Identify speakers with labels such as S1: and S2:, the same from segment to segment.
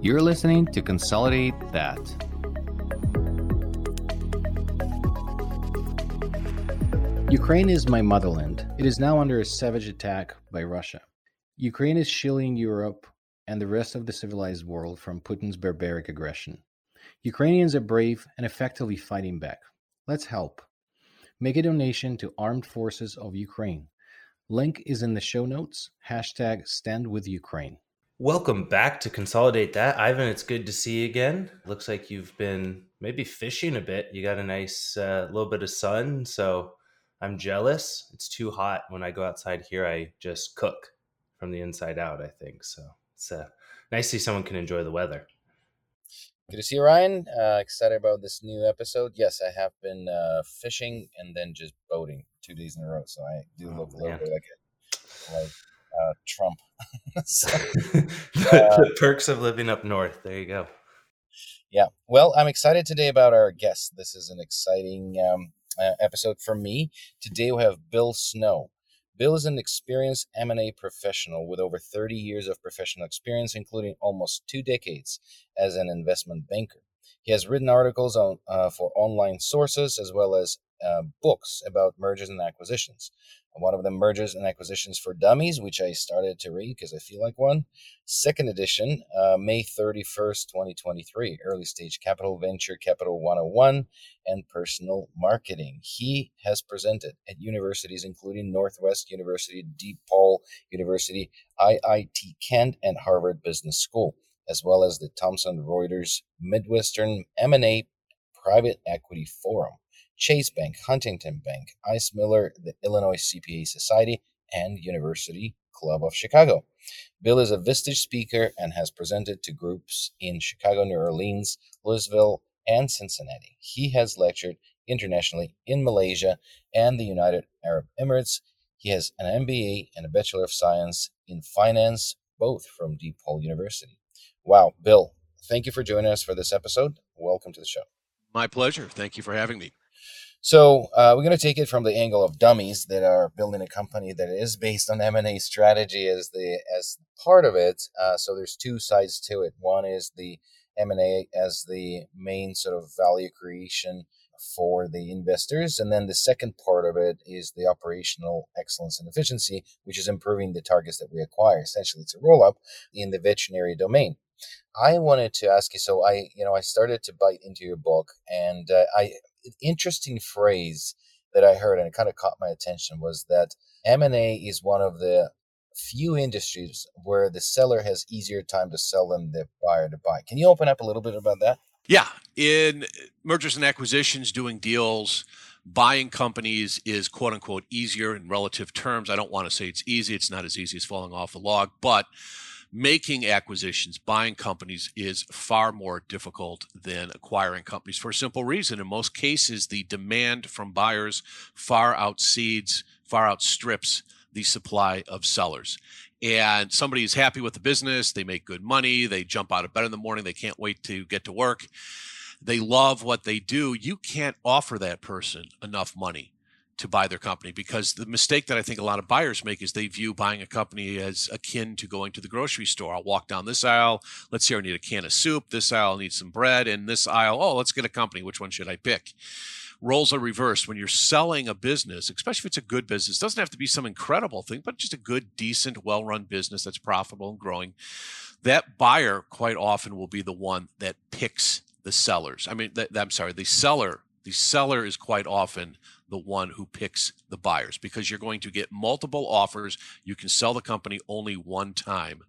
S1: You're listening to Consolidate That. Ukraine is my motherland. It is now under a savage attack by Russia. Ukraine is shielding Europe and the rest of the civilized world from Putin's barbaric aggression. Ukrainians are brave and effectively fighting back. Let's help. Make a donation to Armed Forces of Ukraine. Link is in the show notes. Hashtag Stand with Ukraine.
S2: Welcome back to Consolidate That. Ivan, it's good to see you again. Looks like you've been maybe fishing a bit. You got a nice uh, little bit of sun, so I'm jealous. It's too hot. When I go outside here, I just cook from the inside out, I think. So it's uh, nice to see someone can enjoy the weather.
S3: Good to see you, Ryan. Uh, excited about this new episode. Yes, I have been uh, fishing and then just boating two days in a row, so I do oh, look a little bit like a like uh, Trump.
S2: so, the, uh, the perks of living up north. There you go.
S3: Yeah. Well, I'm excited today about our guest. This is an exciting um, uh, episode for me. Today we have Bill Snow. Bill is an experienced M&A professional with over 30 years of professional experience, including almost two decades as an investment banker. He has written articles on, uh, for online sources as well as uh, books about mergers and acquisitions. One of them, Mergers and Acquisitions for Dummies, which I started to read because I feel like one. Second edition, uh, May 31st, 2023, Early Stage Capital, Venture Capital 101, and Personal Marketing. He has presented at universities including Northwest University, DePaul University, IIT Kent, and Harvard Business School, as well as the Thomson Reuters Midwestern M&A Private Equity Forum. Chase Bank, Huntington Bank, Ice Miller, the Illinois CPA Society, and University Club of Chicago. Bill is a Vistage speaker and has presented to groups in Chicago, New Orleans, Louisville, and Cincinnati. He has lectured internationally in Malaysia and the United Arab Emirates. He has an MBA and a Bachelor of Science in Finance, both from DePaul University. Wow, Bill, thank you for joining us for this episode. Welcome to the show.
S4: My pleasure. Thank you for having me.
S3: So uh, we're going to take it from the angle of dummies that are building a company that is based on M and A strategy as the as part of it. Uh, so there's two sides to it. One is the M and A as the main sort of value creation for the investors, and then the second part of it is the operational excellence and efficiency, which is improving the targets that we acquire. Essentially, it's a roll up in the veterinary domain. I wanted to ask you. So I, you know, I started to bite into your book, and uh, I interesting phrase that I heard and it kind of caught my attention was that M&A is one of the few industries where the seller has easier time to sell than the buyer to buy. Can you open up a little bit about that?
S4: Yeah, in mergers and acquisitions, doing deals, buying companies is quote unquote easier in relative terms. I don't want to say it's easy. It's not as easy as falling off a log, but making acquisitions, buying companies is far more difficult than acquiring companies for a simple reason. In most cases, the demand from buyers far outseeds, far outstrips the supply of sellers. And somebody is happy with the business, they make good money, they jump out of bed in the morning, they can't wait to get to work. They love what they do. You can't offer that person enough money to buy their company because the mistake that I think a lot of buyers make is they view buying a company as akin to going to the grocery store. I'll walk down this aisle. Let's see, I need a can of soup. This aisle needs some bread. And this aisle, oh, let's get a company. Which one should I pick? Roles are reversed. When you're selling a business, especially if it's a good business, doesn't have to be some incredible thing, but just a good, decent, well run business that's profitable and growing. That buyer quite often will be the one that picks the sellers. I mean, th- I'm sorry, the seller. The seller is quite often the one who picks the buyers because you're going to get multiple offers. You can sell the company only one time.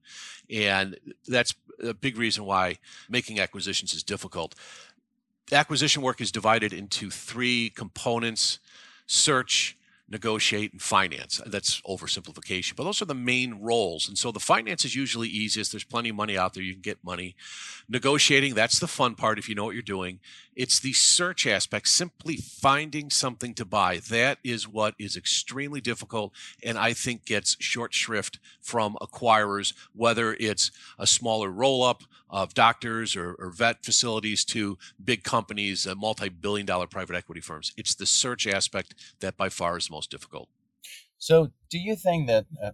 S4: And that's a big reason why making acquisitions is difficult. Acquisition work is divided into three components search, negotiate, and finance. That's oversimplification, but those are the main roles. And so the finance is usually easiest. There's plenty of money out there. You can get money. Negotiating, that's the fun part if you know what you're doing. It's the search aspect, simply finding something to buy. That is what is extremely difficult and I think gets short shrift from acquirers, whether it's a smaller roll up of doctors or, or vet facilities to big companies, uh, multi billion dollar private equity firms. It's the search aspect that by far is most difficult.
S3: So, do you think that uh,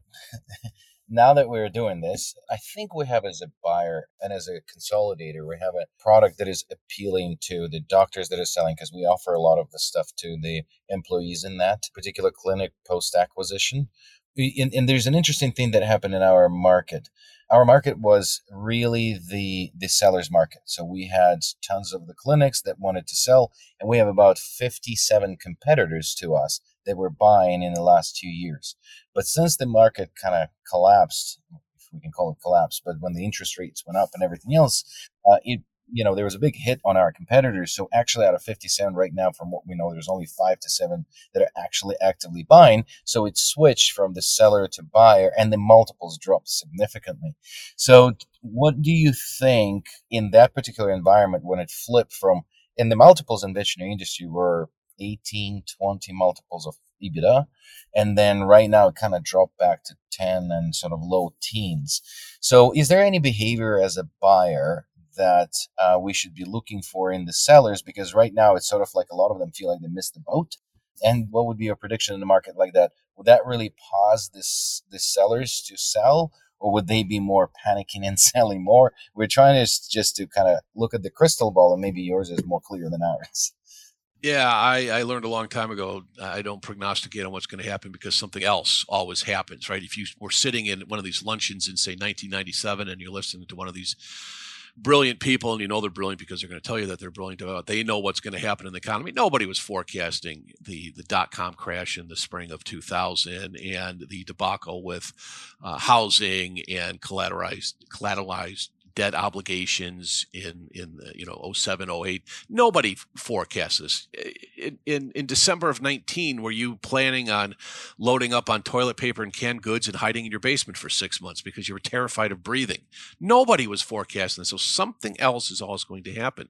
S3: now that we're doing this, I think we have as a buyer and as a consolidator, we have a product that is appealing to the doctors that are selling because we offer a lot of the stuff to the employees in that particular clinic post acquisition. And, and there's an interesting thing that happened in our market our market was really the the sellers market so we had tons of the clinics that wanted to sell and we have about 57 competitors to us that were buying in the last two years but since the market kind of collapsed if we can call it collapse but when the interest rates went up and everything else uh, it you know, there was a big hit on our competitors. So actually, out of 57 right now, from what we know, there's only five to seven that are actually actively buying. So it switched from the seller to buyer, and the multiples dropped significantly. So, what do you think in that particular environment when it flipped from, in the multiples in veterinary industry were 18, 20 multiples of EBITDA. And then right now it kind of dropped back to 10 and sort of low teens. So is there any behavior as a buyer that uh, we should be looking for in the sellers because right now it's sort of like a lot of them feel like they missed the boat. And what would be your prediction in the market like that? Would that really pause this the sellers to sell, or would they be more panicking and selling more? We're trying to just to kind of look at the crystal ball, and maybe yours is more clear than ours.
S4: Yeah, I, I, learned a long time ago. I don't prognosticate on what's going to happen because something else always happens, right? If you were sitting in one of these luncheons in say 1997 and you're listening to one of these brilliant people, and you know they're brilliant because they're going to tell you that they're brilliant about. They know what's going to happen in the economy. Nobody was forecasting the the dot com crash in the spring of 2000 and the debacle with uh, housing and collateralized collateralized debt obligations in in the, you know 07 08 nobody forecasts this. In, in, in December of 19 were you planning on loading up on toilet paper and canned goods and hiding in your basement for 6 months because you were terrified of breathing? Nobody was forecasting this so something else is always going to happen.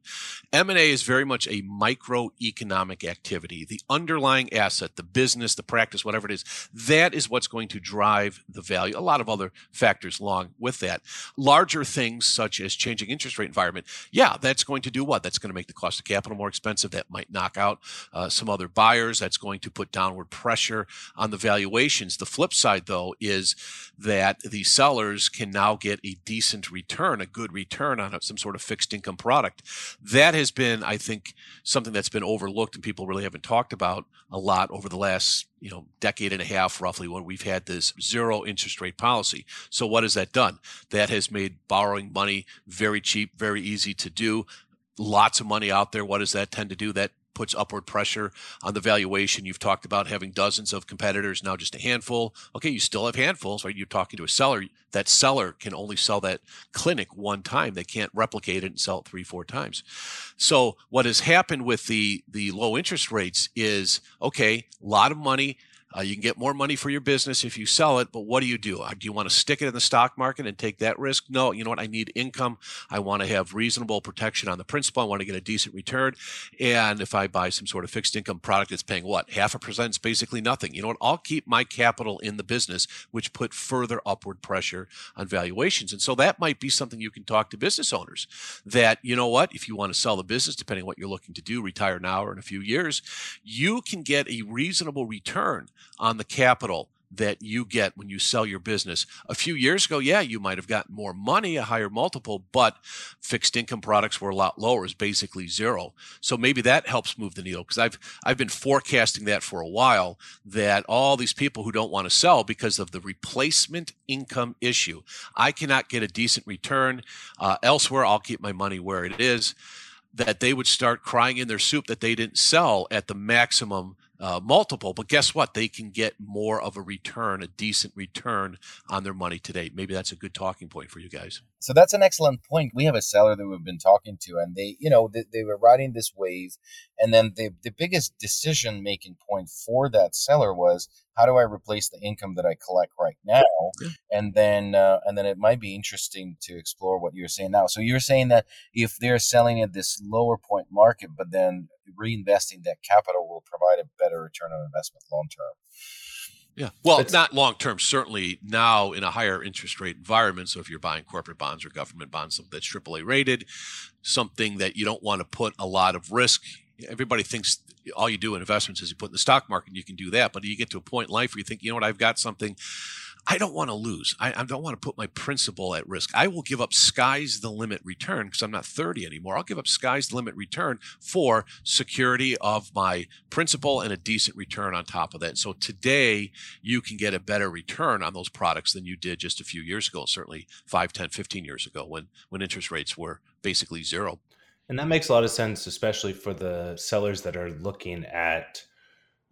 S4: M&A is very much a microeconomic activity. The underlying asset the business the practice whatever it is that is what's going to drive the value. A lot of other factors along with that. Larger things such as changing interest rate environment, yeah, that's going to do what? That's going to make the cost of capital more expensive. That might knock out uh, some other buyers. That's going to put downward pressure on the valuations. The flip side, though, is that the sellers can now get a decent return, a good return on some sort of fixed income product. That has been, I think, something that's been overlooked and people really haven't talked about a lot over the last you know decade and a half roughly when we've had this zero interest rate policy. So what has that done? That has made borrowing money very cheap very easy to do. Lots of money out there. What does that tend to do? That puts upward pressure on the valuation. You've talked about having dozens of competitors, now just a handful. Okay, you still have handfuls, right? You're talking to a seller. That seller can only sell that clinic one time. They can't replicate it and sell it three, four times. So what has happened with the the low interest rates is okay, a lot of money uh, you can get more money for your business if you sell it, but what do you do? Uh, do you want to stick it in the stock market and take that risk? No, you know what? I need income. I want to have reasonable protection on the principal. I want to get a decent return. And if I buy some sort of fixed income product that's paying what? Half a percent is basically nothing. You know what? I'll keep my capital in the business, which put further upward pressure on valuations. And so that might be something you can talk to business owners that, you know what? If you want to sell the business, depending on what you're looking to do, retire now or in a few years, you can get a reasonable return on the capital that you get when you sell your business. A few years ago, yeah, you might have gotten more money, a higher multiple, but fixed income products were a lot lower, is basically zero. So maybe that helps move the needle because I've I've been forecasting that for a while that all these people who don't want to sell because of the replacement income issue, I cannot get a decent return uh, elsewhere. I'll keep my money where it is. That they would start crying in their soup that they didn't sell at the maximum uh, multiple, but guess what? They can get more of a return, a decent return on their money today. Maybe that's a good talking point for you guys.
S3: So that's an excellent point. We have a seller that we've been talking to, and they, you know, they, they were riding this wave, and then the the biggest decision making point for that seller was how do I replace the income that I collect right now, and then uh, and then it might be interesting to explore what you're saying now. So you're saying that if they're selling at this lower point market, but then reinvesting that capital will provide a better return on investment long term.
S4: Yeah. Well, it's, not long term, certainly now in a higher interest rate environment. So if you're buying corporate bonds or government bonds, something that's AAA rated, something that you don't want to put a lot of risk. Everybody thinks all you do in investments is you put in the stock market, and you can do that. But you get to a point in life where you think, you know what, I've got something I don't want to lose. I, I, don't want to put my principal at risk. I will give up sky's the limit return because I'm not 30 anymore. I'll give up sky's the limit return for security of my principal and a decent return on top of that. So today you can get a better return on those products than you did just a few years ago, certainly 5, 10, 15 years ago when, when interest rates were basically zero.
S2: And that makes a lot of sense, especially for the sellers that are looking at,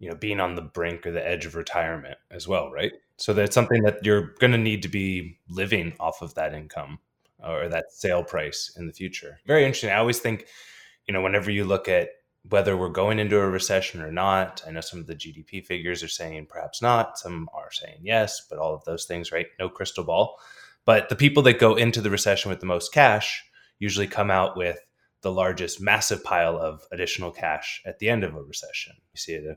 S2: you know, being on the brink or the edge of retirement as well, right? So that's something that you're going to need to be living off of that income or that sale price in the future. Very interesting. I always think, you know, whenever you look at whether we're going into a recession or not, I know some of the GDP figures are saying perhaps not, some are saying yes, but all of those things, right? No crystal ball. But the people that go into the recession with the most cash usually come out with the largest massive pile of additional cash at the end of a recession. You see it uh,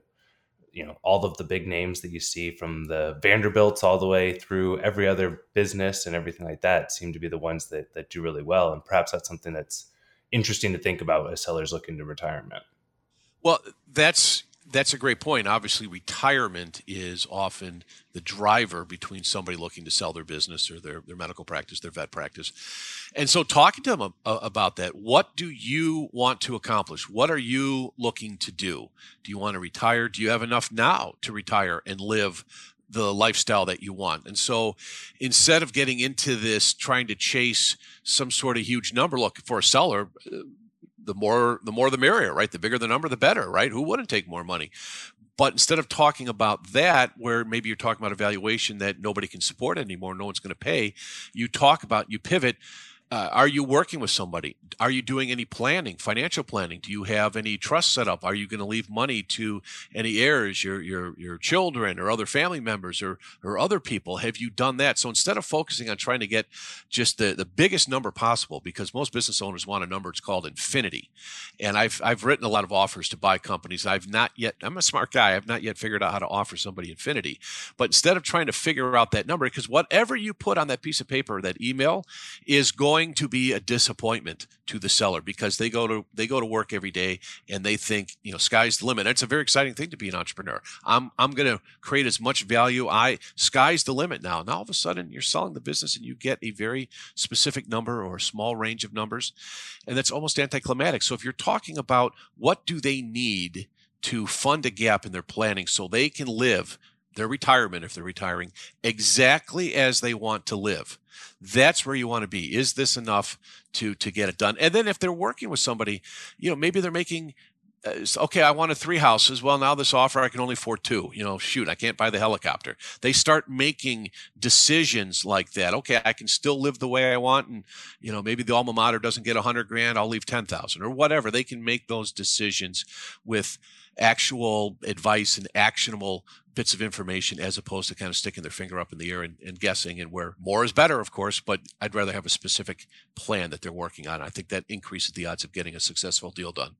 S2: you know all of the big names that you see from the Vanderbilts all the way through every other business and everything like that seem to be the ones that that do really well and perhaps that's something that's interesting to think about as sellers look to retirement.
S4: Well, that's that's a great point. Obviously, retirement is often the driver between somebody looking to sell their business or their, their medical practice, their vet practice. And so, talking to them about that, what do you want to accomplish? What are you looking to do? Do you want to retire? Do you have enough now to retire and live the lifestyle that you want. And so instead of getting into this trying to chase some sort of huge number, look for a seller, uh, the more the more the merrier, right? The bigger the number, the better, right? Who wouldn't take more money? But instead of talking about that, where maybe you're talking about a valuation that nobody can support anymore, no one's going to pay, you talk about you pivot uh, are you working with somebody? Are you doing any planning, financial planning? Do you have any trust set up? Are you going to leave money to any heirs, your your your children or other family members or or other people? Have you done that? So instead of focusing on trying to get just the, the biggest number possible, because most business owners want a number, it's called infinity. And I've I've written a lot of offers to buy companies. I've not yet, I'm a smart guy, I've not yet figured out how to offer somebody infinity. But instead of trying to figure out that number, because whatever you put on that piece of paper, that email is going going to be a disappointment to the seller because they go to they go to work every day and they think you know sky's the limit. It's a very exciting thing to be an entrepreneur. I'm I'm going to create as much value. I sky's the limit now. Now all of a sudden you're selling the business and you get a very specific number or a small range of numbers, and that's almost anticlimactic. So if you're talking about what do they need to fund a gap in their planning so they can live their retirement if they're retiring exactly as they want to live that's where you want to be is this enough to to get it done and then if they're working with somebody you know maybe they're making uh, okay, I wanted three houses. Well, now this offer, I can only afford two. You know, shoot, I can't buy the helicopter. They start making decisions like that. Okay, I can still live the way I want, and you know, maybe the alma mater doesn't get a hundred grand. I'll leave ten thousand or whatever. They can make those decisions with actual advice and actionable bits of information as opposed to kind of sticking their finger up in the air and, and, guessing and where more is better of course but i'd rather have a specific plan that they're working on. I think that increases the odds of getting a successful deal done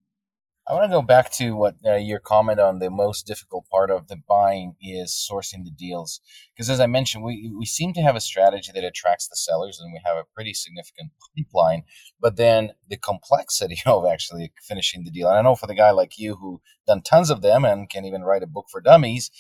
S3: I want to go back to what uh, your comment on the most difficult part of the buying is sourcing the deals. Because as I mentioned, we, we seem to have a strategy that attracts the sellers and we have a pretty significant pipeline. But then the complexity of actually finishing the deal. And I know for the guy like you who done tons of them and can even write a book for dummies,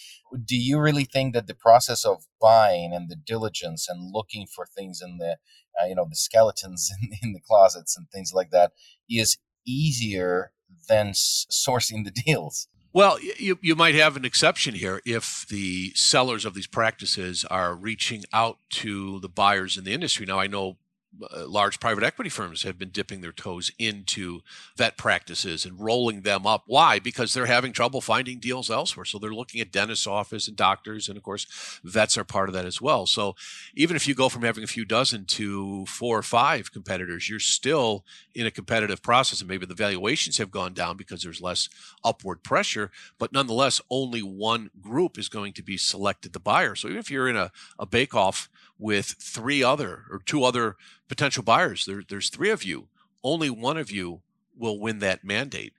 S3: do you really think that the process of buying and the diligence and looking for things in the, uh, you know, the skeletons in, in the closets and things like that is easier than sourcing the deals.
S4: Well, you, you might have an exception here if the sellers of these practices are reaching out to the buyers in the industry. Now, I know Uh, large private equity firms have been dipping their toes into vet practices and rolling them up. Why? Because they're having trouble finding deals elsewhere. So they're looking at dentist office and doctors, and of course, vets are part of that as well. So even if you go from having a few dozen to four or five competitors, you're still in a competitive process, and maybe the valuations have gone down because there's less upward pressure. But nonetheless, only one group is going to be selected the buyer. So even if you're in a, a bake-off with three other or two other potential buyers. There, there's three of you. Only one of you will win that mandate.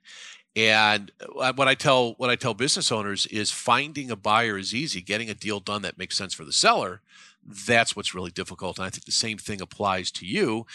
S4: And uh, what I tell what I tell business owners is finding a buyer is easy. Getting a deal done that makes sense for the seller, that's what's really difficult. And I think the same thing applies to you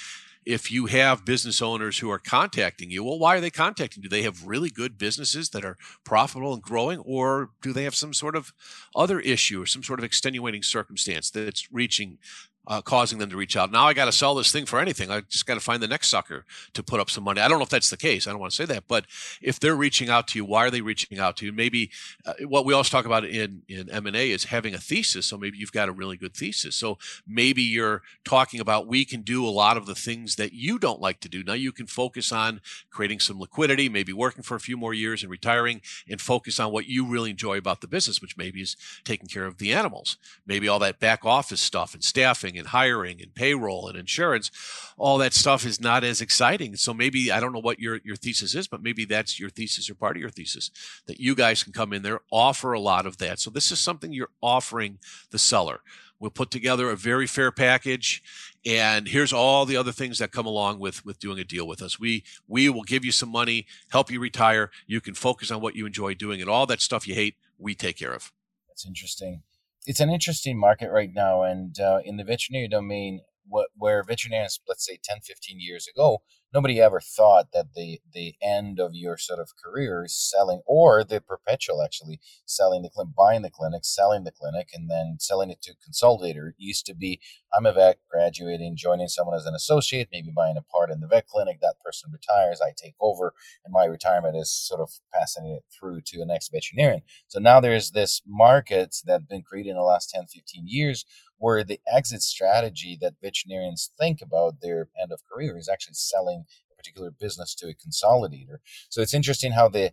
S4: if you have business owners who are contacting you, well, why are they contacting you? Do they have really good businesses that are profitable and growing, or do they have some sort of other issue or some sort of extenuating circumstance that's reaching uh, causing them to reach out. Now I got to sell this thing for anything. I just got to find the next sucker to put up some money. I don't know if that's the case. I don't want to say that, but if they're reaching out to you, why are they reaching out to you? Maybe uh, what we always talk about in in M and A is having a thesis. So maybe you've got a really good thesis. So maybe you're talking about we can do a lot of the things that you don't like to do. Now you can focus on creating some liquidity, maybe working for a few more years and retiring, and focus on what you really enjoy about the business, which maybe is taking care of the animals, maybe all that back office stuff and staffing and hiring and payroll and insurance, all that stuff is not as exciting. So maybe I don't know what your your thesis is, but maybe that's your thesis or part of your thesis that you guys can come in there, offer a lot of that. So this is something you're offering the seller. We'll put together a very fair package, and here's all the other things that come along with with doing a deal with us. We we will give you some money, help you retire. You can focus on what you enjoy doing, and all that stuff you hate, we take care of.
S3: That's interesting it's an interesting market right now. And uh, in the veterinary domain, what, where veterinarians, let's say 10, 15 years ago, nobody ever thought that the the end of your sort of career is selling or the perpetual actually selling the clinic buying the clinic selling the clinic and then selling it to a consolidator. It used to be i'm a vet graduating joining someone as an associate maybe buying a part in the vet clinic that person retires i take over and my retirement is sort of passing it through to the next veterinarian. So now there's this market that's been created in the last 10 15 years where the exit strategy that veterinarians think about their end of career is actually selling a particular business to a consolidator. So it's interesting how the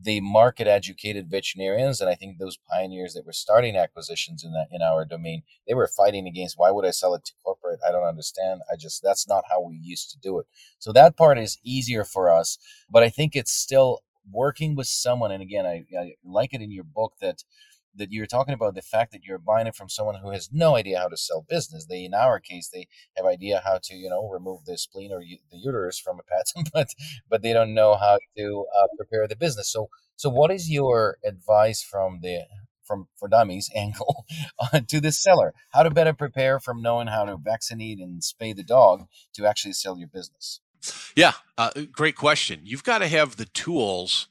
S3: the market educated veterinarians and I think those pioneers that were starting acquisitions in that in our domain, they were fighting against why would I sell it to corporate? I don't understand. I just that's not how we used to do it. So that part is easier for us, but I think it's still working with someone and again I, I like it in your book that that you're talking about the fact that you're buying it from someone who has no idea how to sell business. They, in our case, they have idea how to, you know, remove the spleen or the uterus from a pet, but but they don't know how to uh, prepare the business. So, so what is your advice from the from for dummies angle uh, to the seller? How to better prepare from knowing how to vaccinate and spay the dog to actually sell your business?
S4: Yeah, uh, great question. You've got to have the tools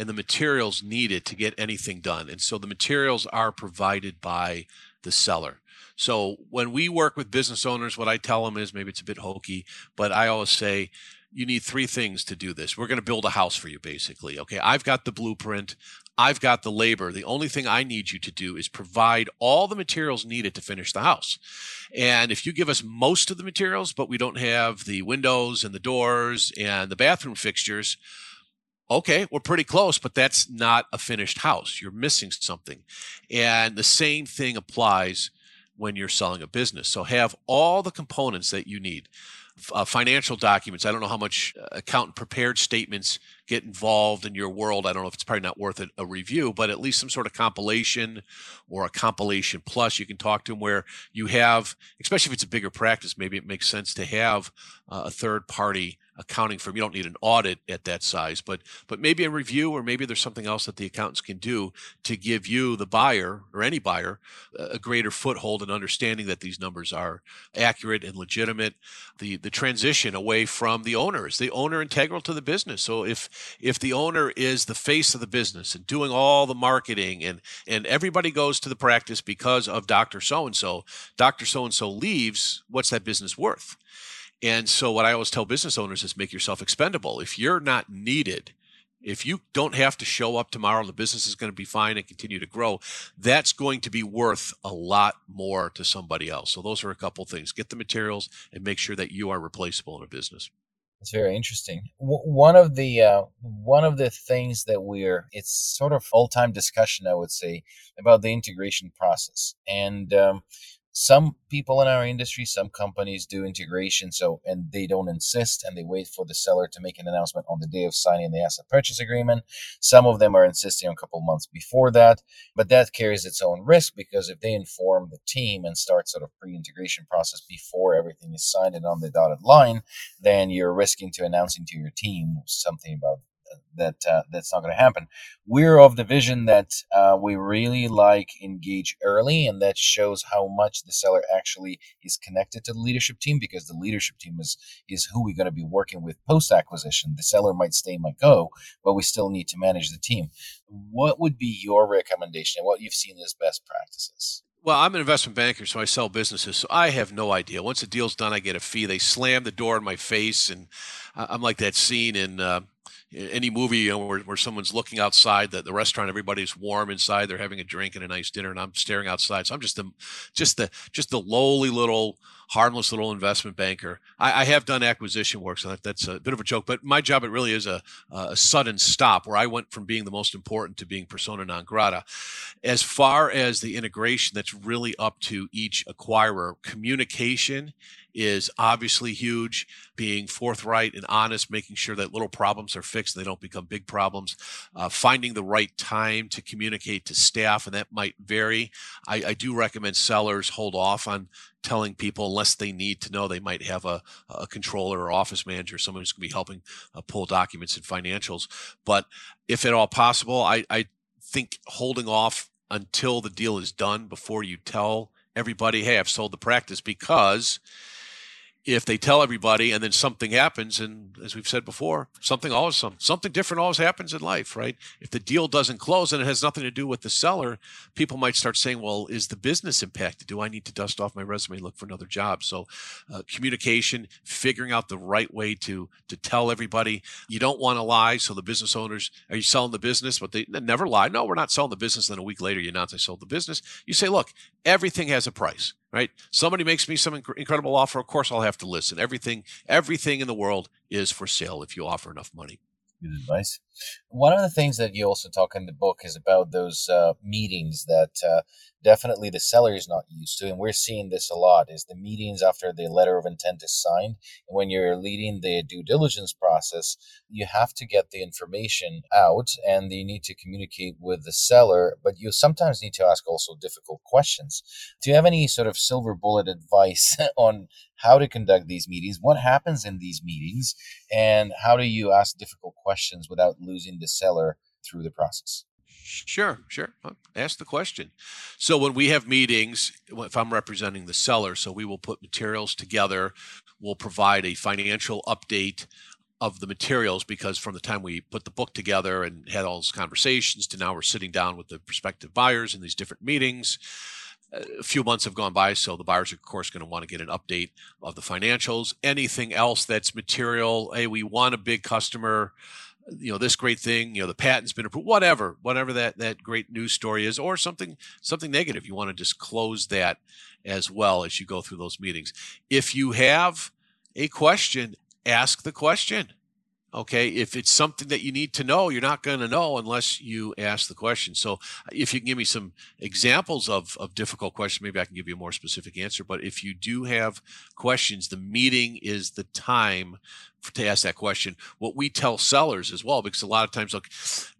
S4: and the materials needed to get anything done. And so the materials are provided by the seller. So when we work with business owners, what I tell them is maybe it's a bit hokey, but I always say, you need three things to do this. We're going to build a house for you, basically. Okay. I've got the blueprint. I've got the labor. The only thing I need you to do is provide all the materials needed to finish the house. And if you give us most of the materials, but we don't have the windows and the doors and the bathroom fixtures, okay, we're pretty close, but that's not a finished house. You're missing something. And the same thing applies when you're selling a business. So have all the components that you need. Uh, financial documents. I don't know how much uh, accountant prepared statements get involved in your world. I don't know if it's probably not worth a, a review, but at least some sort of compilation or a compilation plus you can talk to them where you have, especially if it's a bigger practice, maybe it makes sense to have uh, a third party accounting firm. You don't need an audit at that size, but but maybe a review or maybe there's something else that the accountants can do to give you the buyer or any buyer a greater foothold in understanding that these numbers are accurate and legitimate. The the transition away from the owner is the owner integral to the business. So if if the owner is the face of the business and doing all the marketing and and everybody goes to the practice because of Dr. So and so, Dr. So and so leaves, what's that business worth? And so, what I always tell business owners is make yourself expendable. If you're not needed, if you don't have to show up tomorrow, and the business is going to be fine and continue to grow. That's going to be worth a lot more to somebody else. So, those are a couple things get the materials and make sure that you are replaceable in a business.
S3: It's very interesting. W- one of the uh, one of the things that we're it's sort of all time discussion, I would say, about the integration process, and um, some people in our industry, some companies do integration, so and they don't insist and they wait for the seller to make an announcement on the day of signing the asset purchase agreement. Some of them are insisting a couple months before that, but that carries its own risk because if they inform the team and start sort of pre-integration process before everything is signed and on the dotted line, then you're risking to announcing to your team something about that uh, that's not going to happen. We're of the vision that uh, we really like engage early, and that shows how much the seller actually is connected to the leadership team because the leadership team is is who we're going to be working with post acquisition. The seller might stay, might go, but we still need to manage the team. What would be your recommendation and what you've seen as best practices?
S4: Well, I'm an investment banker, so I sell businesses. So I have no idea. Once a deal's done, I get a fee. They slam the door in my face, and I'm like that scene in uh, any movie you know, where, where someone's looking outside the, the restaurant. Everybody's warm inside. They're having a drink and a nice dinner, and I'm staring outside. So I'm just the, just the, just the lowly little harmless little investment banker. I, I, have done acquisition work, so that, that's a bit of a joke. But my job, it really is a, a sudden stop where I went from being the most important to being persona non grata. As far as the integration, that's really up to each acquirer. Communication is obviously huge. Being forthright and honest, making sure that little problems are fixed, and they don't become big problems. Uh, finding the right time to communicate to staff, and that might vary. I, I do recommend sellers hold off on telling people unless they need to know they might have a, a controller or office manager, someone who's going to be helping uh, pull documents and financials. But if at all possible, I, I think holding off until the deal is done before you tell everybody, hey, I've sold the practice because if they tell everybody and then something happens and as we've said before something always some, something different always happens in life right? If the deal doesn't close and it has nothing to do with the seller people might start saying well is the business impacted? Do i need to dust off my resume look for another job? So uh, communication figuring out the right way to to tell everybody. You don't want to lie so the business owners are you selling the business? But they never lie. No we're not selling the business. Then a week later you announce i sold the business. You say look everything has a price right? Somebody makes me some inc- incredible offer of course i'll have to listen. Everything everything in the world is for sale if you offer enough money.
S3: Good advice one of the things that you also talk in the book is about those uh, meetings that uh, definitely the seller is not used to and we're seeing this a lot is the meetings after the letter of intent is signed and when you're leading the due diligence process you have to get the information out and you need to communicate with the seller but you sometimes need to ask also difficult questions. Do you have any sort of silver bullet advice on how to conduct these meetings? What happens in these meetings? And how do you ask difficult questions without losing the seller through the process.
S4: Sure, sure. Ask the question. So when we have meetings, if I'm representing the seller, so we will put materials together, we'll provide a financial update of the materials because from the time we put the book together and had all those conversations to now we're sitting down with the prospective buyers in these different meetings a few months have gone by so the buyers are of course going to want to get an update of the financials. Anything else that's material? Hey we want a big customer you know this great thing you know the patent's been approved whatever whatever that that great news story is or something something negative you want to disclose that as well as you go through those meetings. If you have a question ask the question okay if it's something that you need to know you're not going to know unless you ask the question so if you can give me some examples of, of difficult questions maybe i can give you a more specific answer but if you do have questions the meeting is the time to ask that question. What we tell sellers as well, because a lot of times, look,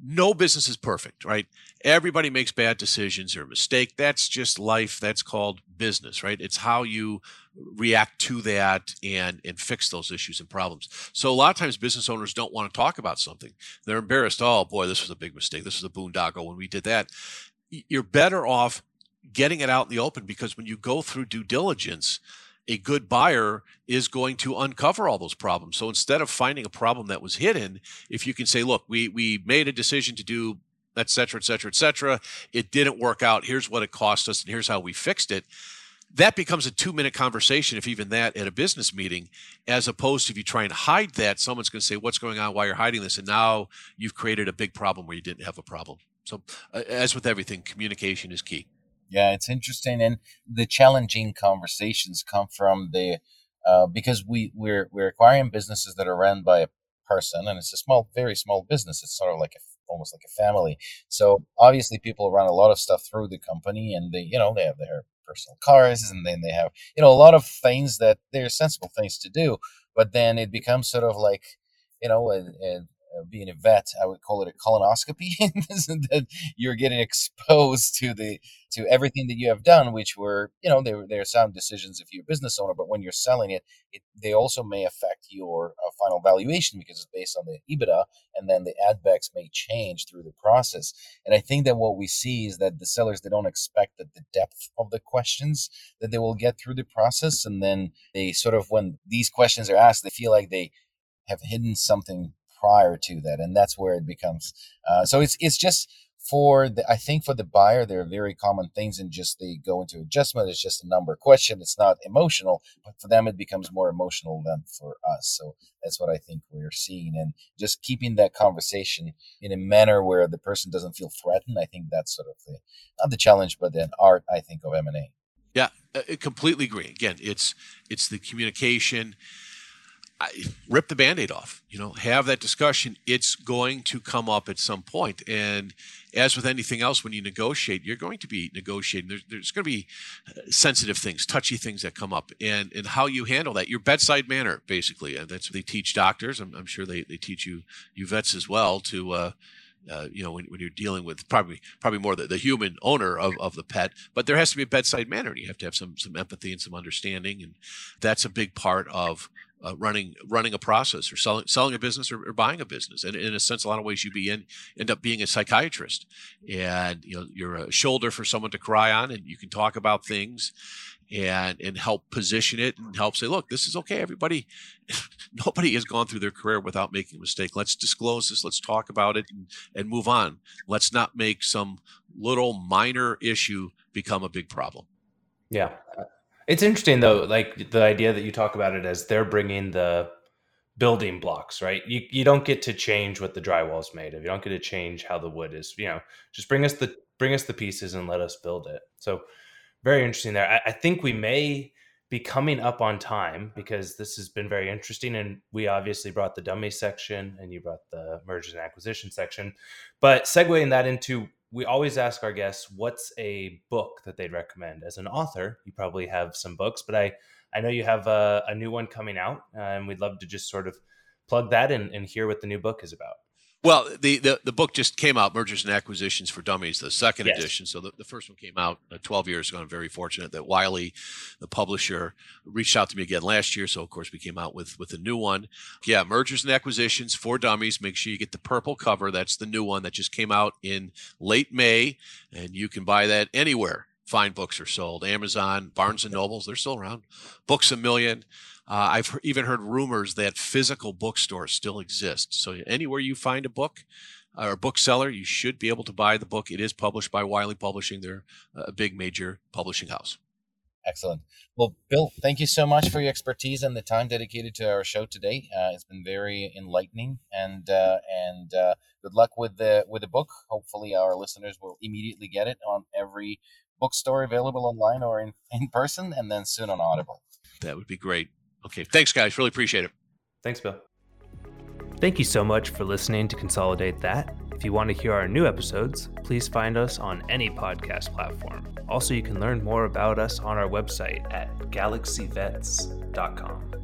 S4: no business is perfect, right? Everybody makes bad decisions or mistake. That's just life. That's called business, right? It's how you react to that and and fix those issues and problems. So a lot of times business owners don't want to talk about something. They're embarrassed. Oh boy, this was a big mistake. This was a boondoggle when we did that. You're better off getting it out in the open because when you go through due diligence, a good buyer is going to uncover all those problems. So instead of finding a problem that was hidden, if you can say, look, we we made a decision to do et cetera, et cetera, et cetera, it didn't work out. Here's what it cost us, and here's how we fixed it. That becomes a two minute conversation, if even that, at a business meeting, as opposed to if you try and hide that, someone's going to say, What's going on? Why you're hiding this? And now you've created a big problem where you didn't have a problem. So, uh, as with everything, communication is key.
S3: Yeah, it's interesting, and the challenging conversations come from the uh, because we we're we're acquiring businesses that are run by a person, and it's a small, very small business. It's sort of like a almost like a family. So obviously, people run a lot of stuff through the company, and they you know they have their personal cars, and then they have you know a lot of things that they're sensible things to do. But then it becomes sort of like you know being a vet, I would call it a colonoscopy. that you're getting exposed to the to everything that you have done, which were you know there there are sound decisions if you're a business owner, but when you're selling it, it they also may affect your uh, final valuation because it's based on the EBITDA, and then the ad backs may change through the process. And I think that what we see is that the sellers they don't expect that the depth of the questions that they will get through the process, and then they sort of when these questions are asked, they feel like they have hidden something prior to that, and that's where it becomes. Uh, so it's it's just for the I think for the buyer, there are very common things, and just they go into adjustment. It's just a number question. It's not emotional, but for them, it becomes more emotional than for us. So that's what I think we're seeing, and just keeping that conversation in a manner where the person doesn't feel threatened. I think that's sort of the not the challenge, but the art I think of M and A.
S4: Yeah, I completely agree. Again, it's it's the communication rip the band-aid off you know have that discussion. It's going to come up at some point. And as with anything else when you negotiate you're going to be negotiating. There's, there's going to be uh, sensitive things touchy things that come up. And and how you handle that your bedside manner basically. And that's what they teach doctors. I'm, I'm sure they, they teach you you vets as well to uh, uh, you know, when, when, you're dealing with probably probably more the, the human owner of, of the pet, but there has to be a bedside manner, and you have to have some some empathy and some understanding, and that's a big part of uh, running running a process or selling selling a business or, or, buying a business. And in a sense, a lot of ways you be in, end up being a psychiatrist, and you know you're a shoulder for someone to cry on, and you can talk about things, and and help position it and help say, look, this is okay. Everybody, nobody has gone through their career without making a mistake. Let's disclose this. Let's talk about it and, and move on. Let's not make some little minor issue become a big problem.
S2: Yeah, it's interesting though, like the idea that you talk about it as they're bringing the building blocks, right? You you don't get to change what the drywall is made of. You don't get to change how the wood is. You know, just bring us the bring us the pieces and let us build it. So very interesting there. I, I think we may be coming up on time because this has been very interesting and we obviously brought the dummy section and you brought the mergers and acquisition section but segueing that into we always ask our guests what's a book that they'd recommend? As an author you probably have some books but i i know you have a, a new one coming out uh, and we'd love to just sort of plug that and, and hear what the new book is about
S4: well, the, the, the book just came out, Mergers and Acquisitions for Dummies, the second yes. edition. So the, the first one came out uh, 12 years ago. I'm very fortunate that Wiley, the publisher, reached out to me again last year. So, of course, we came out with, with a new one. Yeah, Mergers and Acquisitions for Dummies. Make sure you get the purple cover. That's the new one that just came out in late May. And you can buy that anywhere fine books are sold. Amazon, Barnes and Nobles, they're still around. Books a Million. Uh, I've even heard rumors that physical bookstores still exist. So anywhere you find a book or a bookseller, you should be able to buy the book. It is published by Wiley Publishing. They're a big major publishing house.
S3: Excellent. Well, Bill, thank you so much for your expertise and the time dedicated to our show today. Uh, it's been very enlightening, and uh, and uh, good luck with the with the book. Hopefully, our listeners will immediately get it on every bookstore available online or in, in person, and then soon on Audible.
S4: That would be great. Okay. Thanks, guys. Really appreciate it.
S2: Thanks, Bill. Thank you so much for listening to Consolidate That. If you want to hear our new episodes, please find us on any podcast platform. Also, you can learn more about us on our website at galaxyvets.com.